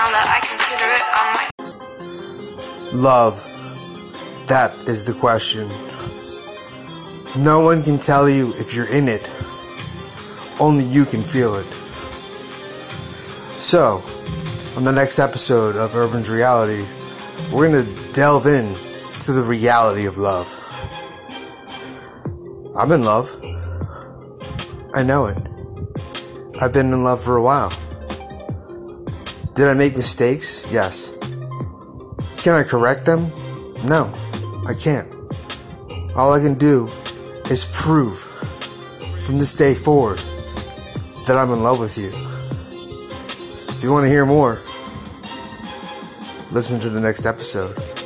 now that I consider it on my Love. That is the question. No one can tell you if you're in it. Only you can feel it. So, on the next episode of Urbin's Reality, we're going to delve in to the reality of love. I'm in love. I know it. I've been in love for a while. Did I make mistakes? Yes. Can I correct them? No, I can't. All I can do is prove from this day forward that I'm in love with you. If you want to hear more, listen to the next episode.